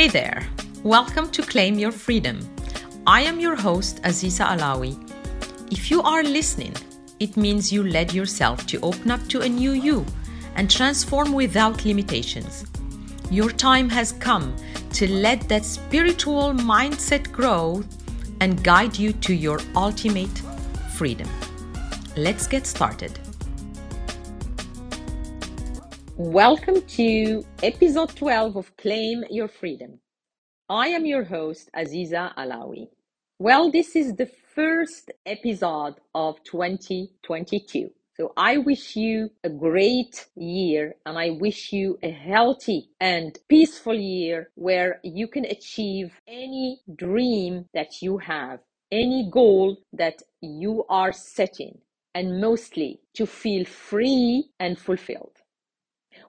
Hey there, welcome to Claim Your Freedom. I am your host, Aziza Alawi. If you are listening, it means you led yourself to open up to a new you and transform without limitations. Your time has come to let that spiritual mindset grow and guide you to your ultimate freedom. Let's get started. Welcome to episode 12 of Claim Your Freedom. I am your host, Aziza Alawi. Well, this is the first episode of 2022. So I wish you a great year and I wish you a healthy and peaceful year where you can achieve any dream that you have, any goal that you are setting, and mostly to feel free and fulfilled.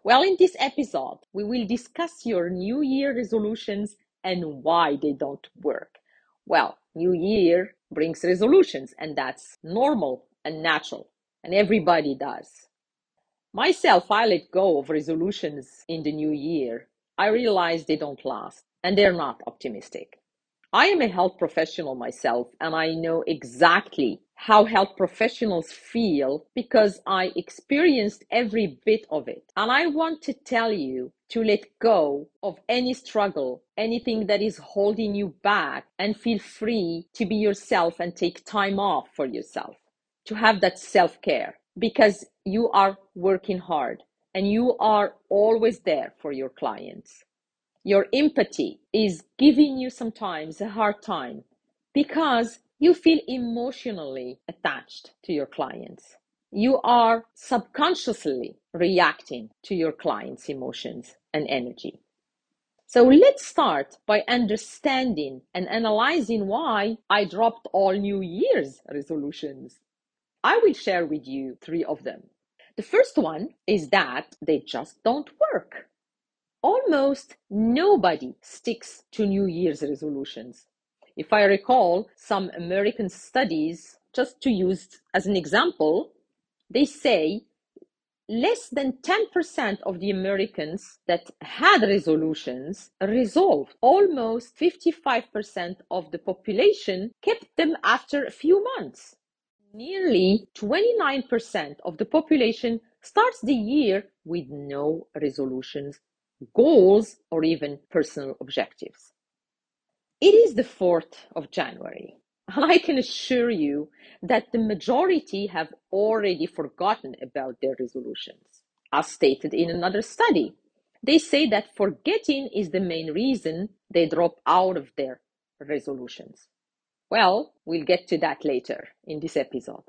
Well, in this episode, we will discuss your New Year resolutions and why they don't work. Well, New Year brings resolutions, and that's normal and natural, and everybody does. Myself, I let go of resolutions in the new year. I realize they don't last and they're not optimistic. I am a health professional myself, and I know exactly how health professionals feel because I experienced every bit of it. And I want to tell you to let go of any struggle, anything that is holding you back, and feel free to be yourself and take time off for yourself, to have that self care because you are working hard and you are always there for your clients. Your empathy is giving you sometimes a hard time because you feel emotionally attached to your clients. You are subconsciously reacting to your clients' emotions and energy. So let's start by understanding and analyzing why I dropped all New Year's resolutions. I will share with you three of them. The first one is that they just don't work almost nobody sticks to New Year's resolutions. If I recall some American studies, just to use as an example, they say less than 10% of the Americans that had resolutions resolved. Almost 55% of the population kept them after a few months. Nearly 29% of the population starts the year with no resolutions goals, or even personal objectives. It is the 4th of January, and I can assure you that the majority have already forgotten about their resolutions. As stated in another study, they say that forgetting is the main reason they drop out of their resolutions. Well, we'll get to that later in this episode.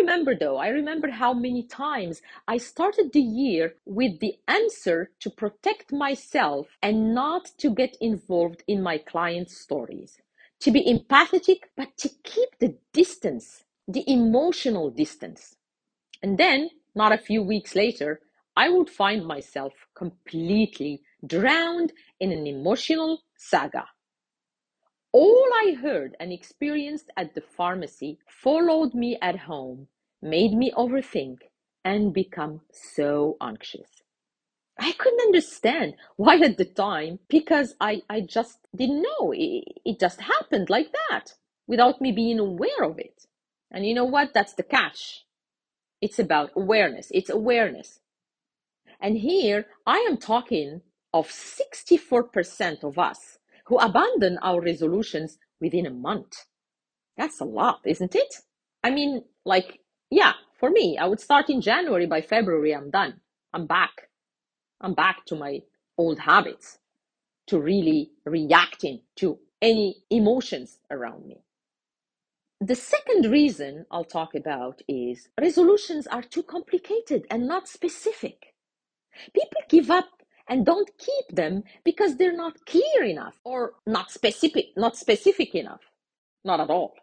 Remember though, I remember how many times I started the year with the answer to protect myself and not to get involved in my clients' stories. To be empathetic, but to keep the distance, the emotional distance. And then, not a few weeks later, I would find myself completely drowned in an emotional saga. All I heard and experienced at the pharmacy followed me at home, made me overthink, and become so anxious. I couldn't understand why at the time, because I, I just didn't know. It, it just happened like that without me being aware of it. And you know what? That's the catch. It's about awareness. It's awareness. And here I am talking of 64% of us who abandon our resolutions within a month. That's a lot, isn't it? I mean, like, yeah, for me, I would start in January. By February, I'm done. I'm back. I'm back to my old habits, to really reacting to any emotions around me. The second reason I'll talk about is resolutions are too complicated and not specific. People give up and don't keep them because they're not clear enough or not specific not specific enough. Not at all.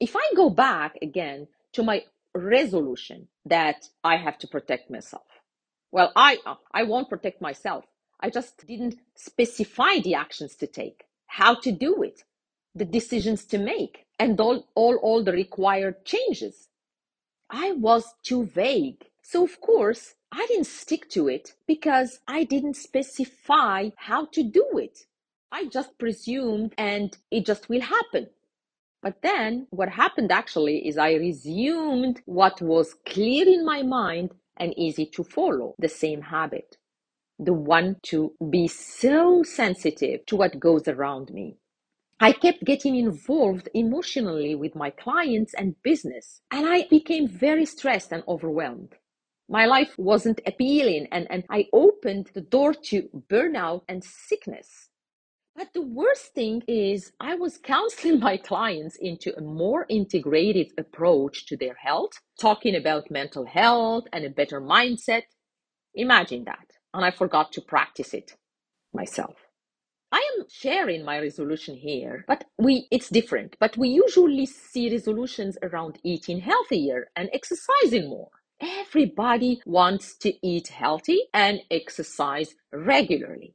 If i go back again to my resolution that i have to protect myself well i i won't protect myself. I just didn't specify the actions to take how to do it the decisions to make and all all, all the required changes. I was too vague. So of course I didn't stick to it because I didn't specify how to do it. I just presumed and it just will happen. But then what happened actually is I resumed what was clear in my mind and easy to follow the same habit. The one to be so sensitive to what goes around me. I kept getting involved emotionally with my clients and business, and I became very stressed and overwhelmed. My life wasn't appealing, and, and I opened the door to burnout and sickness. But the worst thing is, I was counseling my clients into a more integrated approach to their health, talking about mental health and a better mindset. Imagine that. And I forgot to practice it myself. I am sharing my resolution here, but we it's different. But we usually see resolutions around eating healthier and exercising more. Everybody wants to eat healthy and exercise regularly.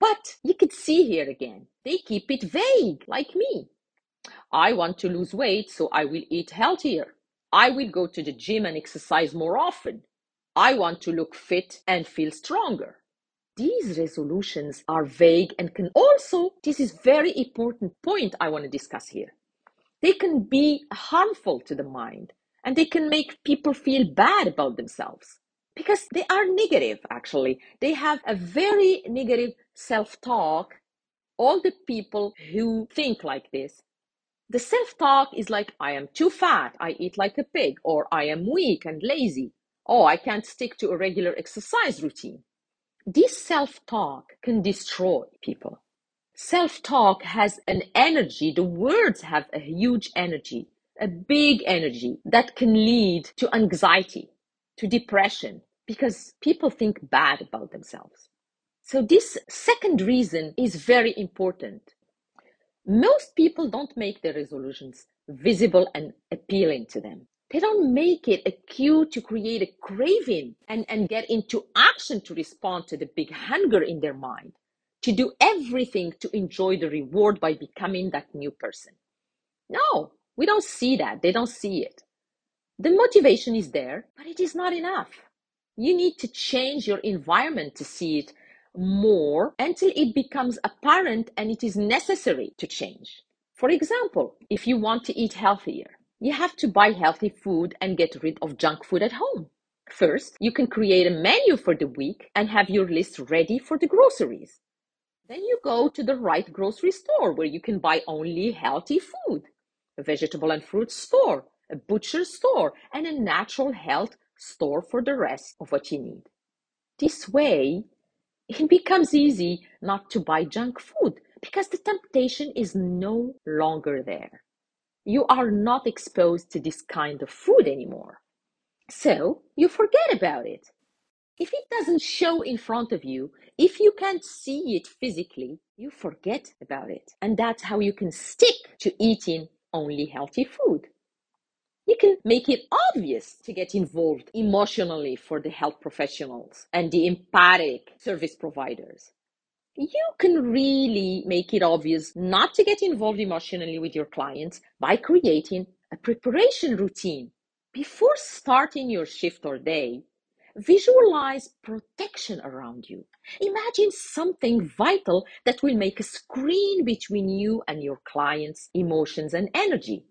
But you can see here again, they keep it vague, like me. I want to lose weight, so I will eat healthier. I will go to the gym and exercise more often. I want to look fit and feel stronger. These resolutions are vague and can also, this is very important point I want to discuss here. They can be harmful to the mind and they can make people feel bad about themselves because they are negative actually. They have a very negative self-talk. All the people who think like this, the self-talk is like, I am too fat, I eat like a pig, or I am weak and lazy. Oh, I can't stick to a regular exercise routine. This self talk can destroy people. Self talk has an energy, the words have a huge energy, a big energy that can lead to anxiety, to depression, because people think bad about themselves. So, this second reason is very important. Most people don't make their resolutions visible and appealing to them. They don't make it a cue to create a craving and, and get into action to respond to the big hunger in their mind, to do everything to enjoy the reward by becoming that new person. No, we don't see that. They don't see it. The motivation is there, but it is not enough. You need to change your environment to see it more until it becomes apparent and it is necessary to change. For example, if you want to eat healthier, you have to buy healthy food and get rid of junk food at home. First, you can create a menu for the week and have your list ready for the groceries. Then you go to the right grocery store where you can buy only healthy food, vegetable and fruit store, a butcher store, and a natural health store for the rest of what you need. This way, it becomes easy not to buy junk food because the temptation is no longer there you are not exposed to this kind of food anymore. So you forget about it. If it doesn't show in front of you, if you can't see it physically, you forget about it. And that's how you can stick to eating only healthy food. You can make it obvious to get involved emotionally for the health professionals and the empathic service providers you can really make it obvious not to get involved emotionally with your clients by creating a preparation routine. Before starting your shift or day, visualize protection around you. Imagine something vital that will make a screen between you and your clients' emotions and energy.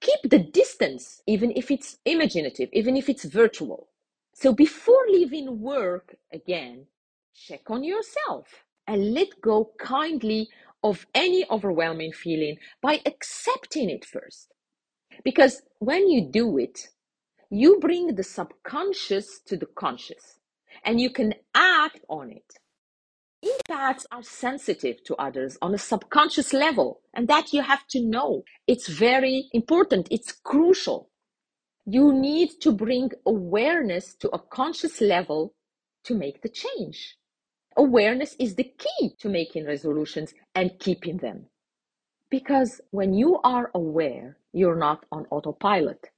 Keep the distance, even if it's imaginative, even if it's virtual. So before leaving work again, check on yourself and let go kindly of any overwhelming feeling by accepting it first. Because when you do it, you bring the subconscious to the conscious and you can act on it. Empaths are sensitive to others on a subconscious level, and that you have to know. It's very important, it's crucial. You need to bring awareness to a conscious level to make the change. Awareness is the key to making resolutions and keeping them. Because when you are aware, you're not on autopilot.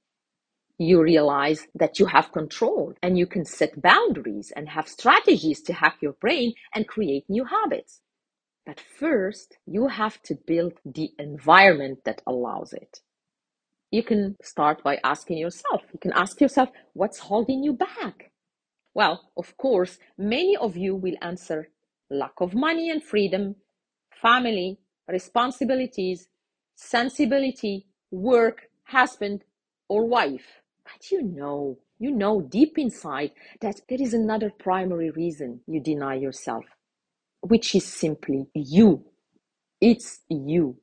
You realize that you have control and you can set boundaries and have strategies to hack your brain and create new habits. But first, you have to build the environment that allows it. You can start by asking yourself, you can ask yourself, what's holding you back? Well, of course, many of you will answer lack of money and freedom, family, responsibilities, sensibility, work, husband, or wife. But you know, you know deep inside that there is another primary reason you deny yourself, which is simply you. It's you.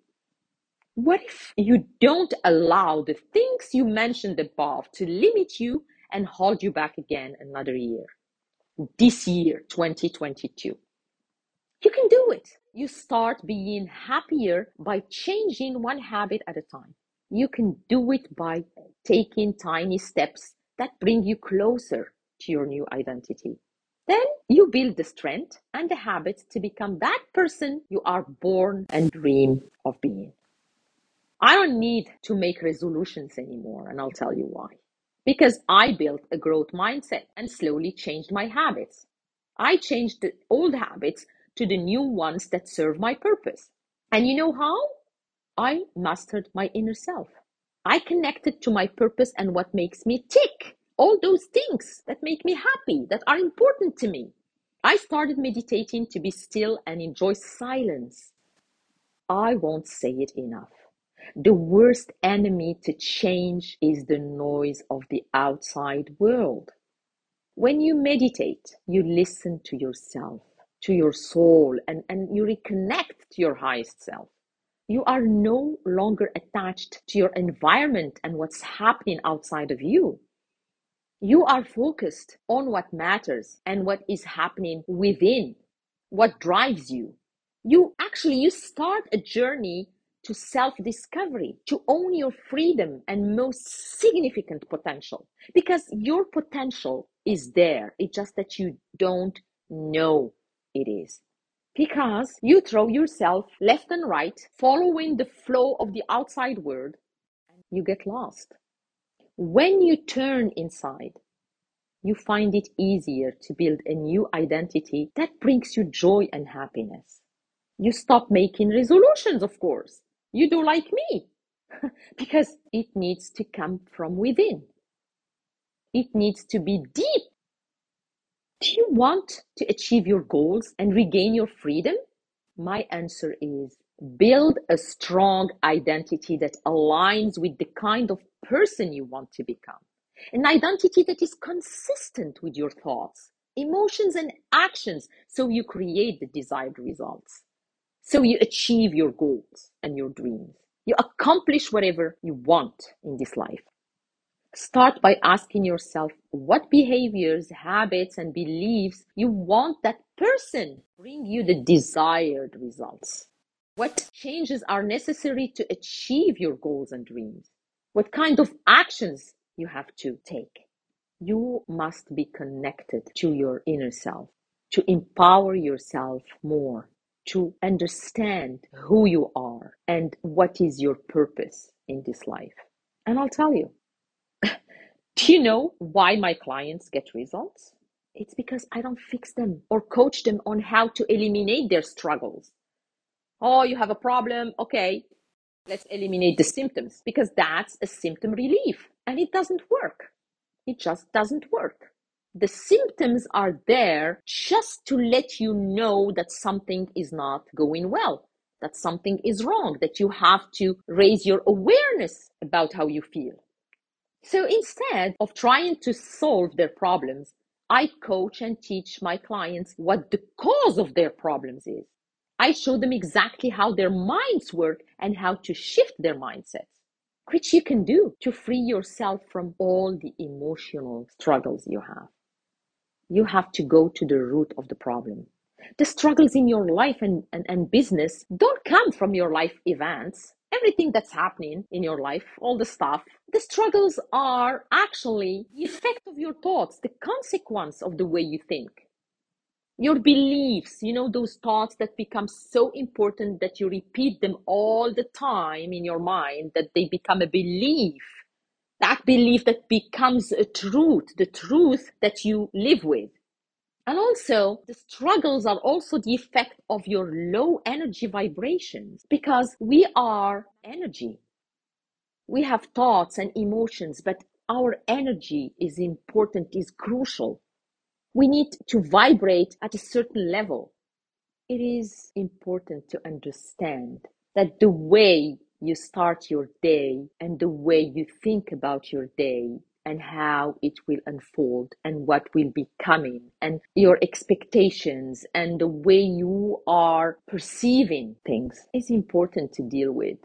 What if you don't allow the things you mentioned above to limit you and hold you back again another year? This year, 2022. You can do it. You start being happier by changing one habit at a time. You can do it by taking tiny steps that bring you closer to your new identity. Then you build the strength and the habits to become that person you are born and dream of being. I don't need to make resolutions anymore, and I'll tell you why. Because I built a growth mindset and slowly changed my habits. I changed the old habits to the new ones that serve my purpose. And you know how? I mastered my inner self. I connected to my purpose and what makes me tick. All those things that make me happy, that are important to me. I started meditating to be still and enjoy silence. I won't say it enough. The worst enemy to change is the noise of the outside world. When you meditate, you listen to yourself, to your soul, and, and you reconnect to your highest self. You are no longer attached to your environment and what's happening outside of you. You are focused on what matters and what is happening within, what drives you. You actually you start a journey to self discovery, to own your freedom and most significant potential. Because your potential is there. It's just that you don't know it is. Because you throw yourself left and right, following the flow of the outside world, and you get lost. When you turn inside, you find it easier to build a new identity that brings you joy and happiness. You stop making resolutions, of course. You do like me because it needs to come from within. It needs to be deep. Do you want to achieve your goals and regain your freedom? My answer is build a strong identity that aligns with the kind of person you want to become. An identity that is consistent with your thoughts, emotions, and actions so you create the desired results. So you achieve your goals and your dreams. You accomplish whatever you want in this life. Start by asking yourself what behaviors, habits, and beliefs you want that person bring you the desired results. What changes are necessary to achieve your goals and dreams? What kind of actions you have to take? You must be connected to your inner self to empower yourself more to understand who you are and what is your purpose in this life. And I'll tell you, do you know why my clients get results? It's because I don't fix them or coach them on how to eliminate their struggles. Oh, you have a problem. Okay, let's eliminate the symptoms because that's a symptom relief and it doesn't work. It just doesn't work the symptoms are there just to let you know that something is not going well, that something is wrong, that you have to raise your awareness about how you feel. So instead of trying to solve their problems, I coach and teach my clients what the cause of their problems is. I show them exactly how their minds work and how to shift their mindsets, which you can do to free yourself from all the emotional struggles you have you have to go to the root of the problem. The struggles in your life and, and, and business don't come from your life events. Everything that's happening in your life, all the stuff, the struggles are actually the effect of your thoughts, the consequence of the way you think. Your beliefs, you know, those thoughts that become so important that you repeat them all the time in your mind that they become a belief that belief that becomes a truth, the truth that you live with. And also, the struggles are also the effect of your low energy vibrations because we are energy. We have thoughts and emotions, but our energy is important, is crucial. We need to vibrate at a certain level. It is important to understand that the way you start your day and the way you think about your day and how it will unfold and what will be coming and your expectations and the way you are perceiving things is important to deal with.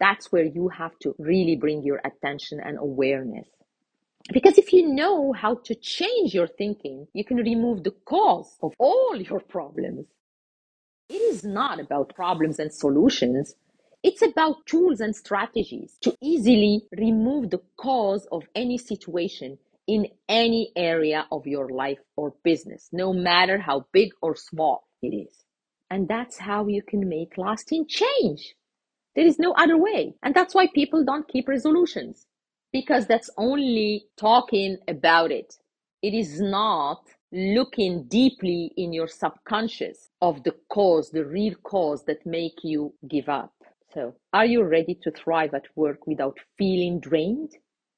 That's where you have to really bring your attention and awareness. Because if you know how to change your thinking, you can remove the cause of all your problems. It is not about problems and solutions. It's about tools and strategies to easily remove the cause of any situation in any area of your life or business, no matter how big or small it is. And that's how you can make lasting change. There is no other way. And that's why people don't keep resolutions because that's only talking about it. It is not looking deeply in your subconscious of the cause, the real cause that make you give up. So, are you ready to thrive at work without feeling drained?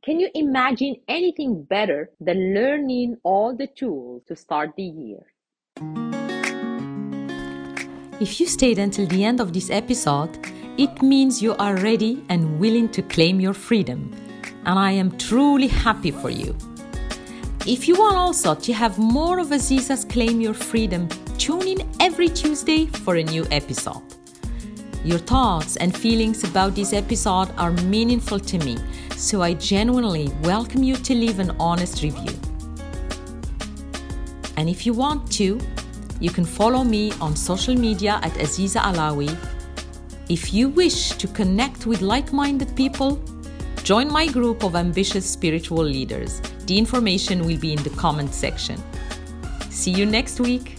Can you imagine anything better than learning all the tools to start the year? If you stayed until the end of this episode, it means you are ready and willing to claim your freedom. And I am truly happy for you. If you want also to have more of Aziza's Claim Your Freedom, tune in every Tuesday for a new episode. Your thoughts and feelings about this episode are meaningful to me, so I genuinely welcome you to leave an honest review. And if you want to, you can follow me on social media at Aziza Alawi. If you wish to connect with like minded people, join my group of ambitious spiritual leaders the information will be in the comment section. See you next week.